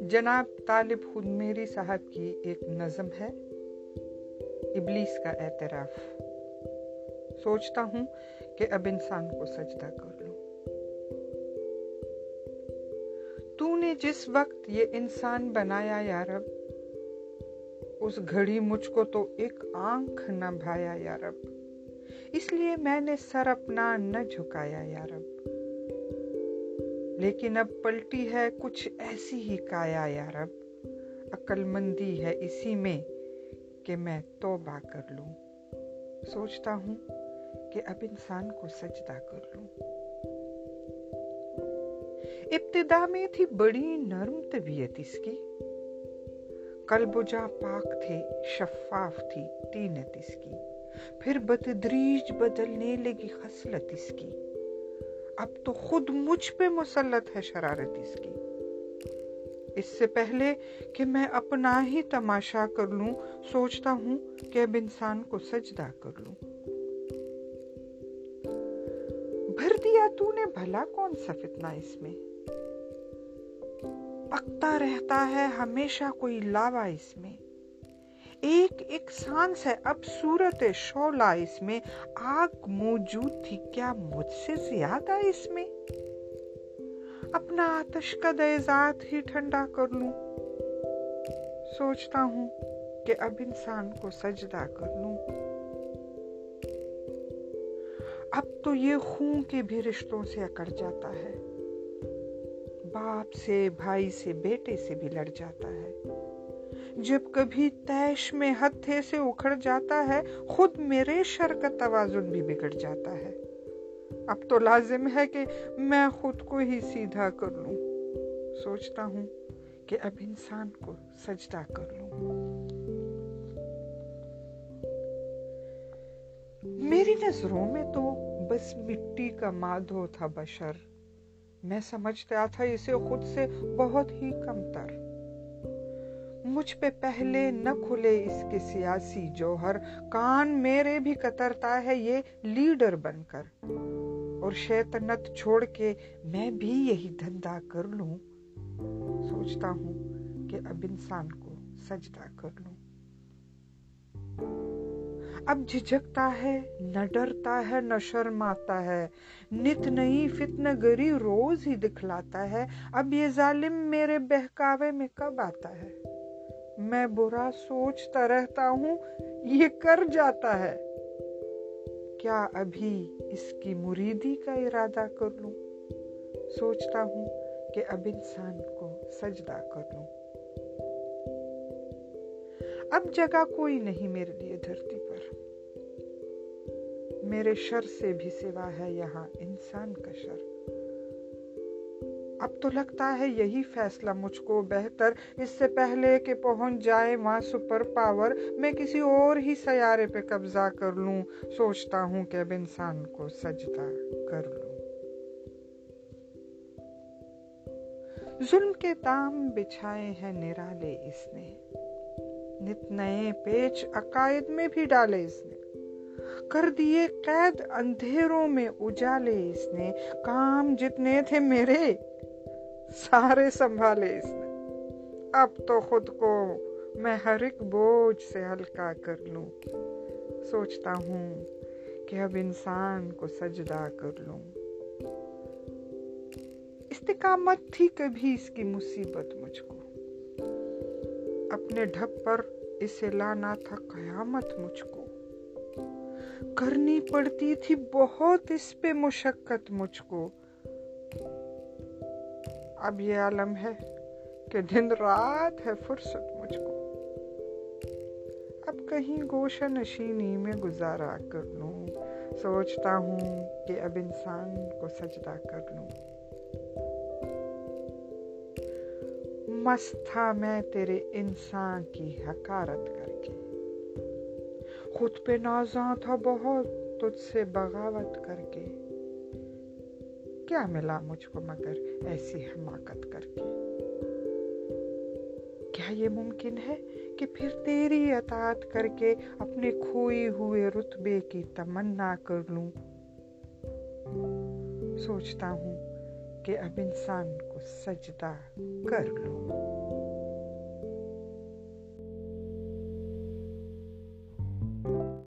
جناب طالب خود میری صاحب کی ایک نظم ہے۔ ابلیس کا اعتراف۔ سوچتا ہوں کہ اب انسان کو سجدہ کر لوں۔ تو نے جس وقت یہ انسان بنایا یا رب، اس گھڑی مجھ کو تو ایک آنکھ نہ بھایا یا رب۔ اس لیے میں نے سر اپنا نہ جھکایا یا رب۔ لیکن اب پلٹی ہے کچھ ایسی ہی کایا یا رب۔ عقل مندی ہے اسی میں کہ میں توبہ کر لوں۔ سوچتا ہوں کہ اب انسان کو سجدہ کر لوں۔ ابتدا میں تھی بڑی نرم طبیعت اس کی۔ قلب جا پاک تھے، شفاف تھی، تینت اس کی۔ پھر بتدریج بدلنے لگی خصلت اس کی۔ اب تو خود مجھ پہ مسلط ہے شرارت اس کی۔ اس سے پہلے کہ میں اپنا ہی تماشا کر لوں، سوچتا ہوں کہ اب انسان کو سجدہ کر لوں۔ بھر دیا تو نے، بھلا کون سا فتنہ اس میں؟ پکتا رہتا ہے ہمیشہ کوئی لاوا اس میں۔ ایک ایک سانس ہے۔ اب صورت شولا اس میں آگ موجود تھی، کیا مجھ سے زیادہ اس میں؟ اپنا آتش کا دیزات ہی ٹھنڈا کر لوں۔ سوچتا ہوں کہ اب انسان کو سجدہ کر لوں۔ اب تو یہ خون کے بھی رشتوں سے اکڑ جاتا ہے۔ باپ سے، بھائی سے، بیٹے سے بھی لڑ جاتا ہے۔ جب کبھی تیش میں ہتھے سے اکھڑ جاتا ہے، خود میرے شر کا توازن بھی بگڑ جاتا ہے۔ اب تو لازم ہے کہ میں خود کو ہی سیدھا کر لوں۔ سوچتا ہوں کہ اب انسان کو سجدہ کر لوں۔ میری نظروں میں تو بس مٹی کا مادھو تھا بشر۔ میں سمجھتا تھا اسے خود سے بہت ہی کم تر۔ مجھ پہ پہلے نہ کھلے اس کے سیاسی جوہر۔ کان میرے بھی کترتا ہے یہ لیڈر بن کر۔ اور شیطنت چھوڑ کے میں بھی یہی دھندا کر لوں۔ سوچتا ہوں کہ اب انسان کو سجدہ کر لوں۔ اب جھجکتا ہے، نہ ڈرتا ہے، نہ شرماتا ہے۔ نت نئی فتن گری روز ہی دکھلاتا ہے۔ اب یہ ظالم میرے بہکاوے میں کب آتا ہے؟ میں برا سوچتا رہتا ہوں، یہ کر جاتا ہے۔ کیا ابھی اس کی مریدی کا ارادہ کر لوں؟ سوچتا ہوں کہ اب انسان کو سجدہ کر لوں۔ اب جگہ کوئی نہیں میرے لیے دھرتی پر۔ میرے شر سے بھی سوا ہے یہاں انسان کا شر۔ اب تو لگتا ہے یہی فیصلہ مجھ کو بہتر اس سے پہلے کہ پہنچ جائے وہاں سپر پاور میں کسی اور ہی سیارے پہ قبضہ کر لوں۔ سوچتا ہوں کہ اب انسان کو سجدہ کر لوں۔ ظلم کے دام بچھائے ہیں نرالے اس نے۔ نت نئے پیچ عقائد میں بھی ڈالے اس نے۔ کر دیے قید اندھیروں میں اجالے اس نے۔ کام جتنے تھے میرے۔ سارے سنبھالے اس نے۔ اب تو خود کو میں ہر ایک بوجھ سے ہلکا کر لوں۔ سوچتا ہوں کہ اب انسان کو سجدہ کر لوں۔ استقامت تھی کبھی اس کی مصیبت مجھ کو۔ اپنے ڈھب پر اسے لانا تھا قیامت مجھ کو۔ کرنی پڑتی تھی بہت اس پہ مشقت مجھ کو۔ اب یہ عالم ہے کہ دن رات ہے فرصت مجھ کو۔ اب کہیں گوشہ نشینی میں گزارا کر لوں۔ سوچتا ہوں کہ اب انسان کو سجدہ کر لوں۔ مست تھا میں تیرے انسان کی حکارت کر کے۔ خود پہ نازاں تھا بہت، تجھ سے بغاوت کر کے۔ کیا ملا مجھ کو مگر ایسی حماقت کر کے؟ کیا یہ ممکن ہے کہ پھر تیری اطاعت کر کے اپنے کھوئی ہوئے رتبے کی تمنا کر لوں؟ سوچتا ہوں کہ اب انسان کو سجدہ کر لوں۔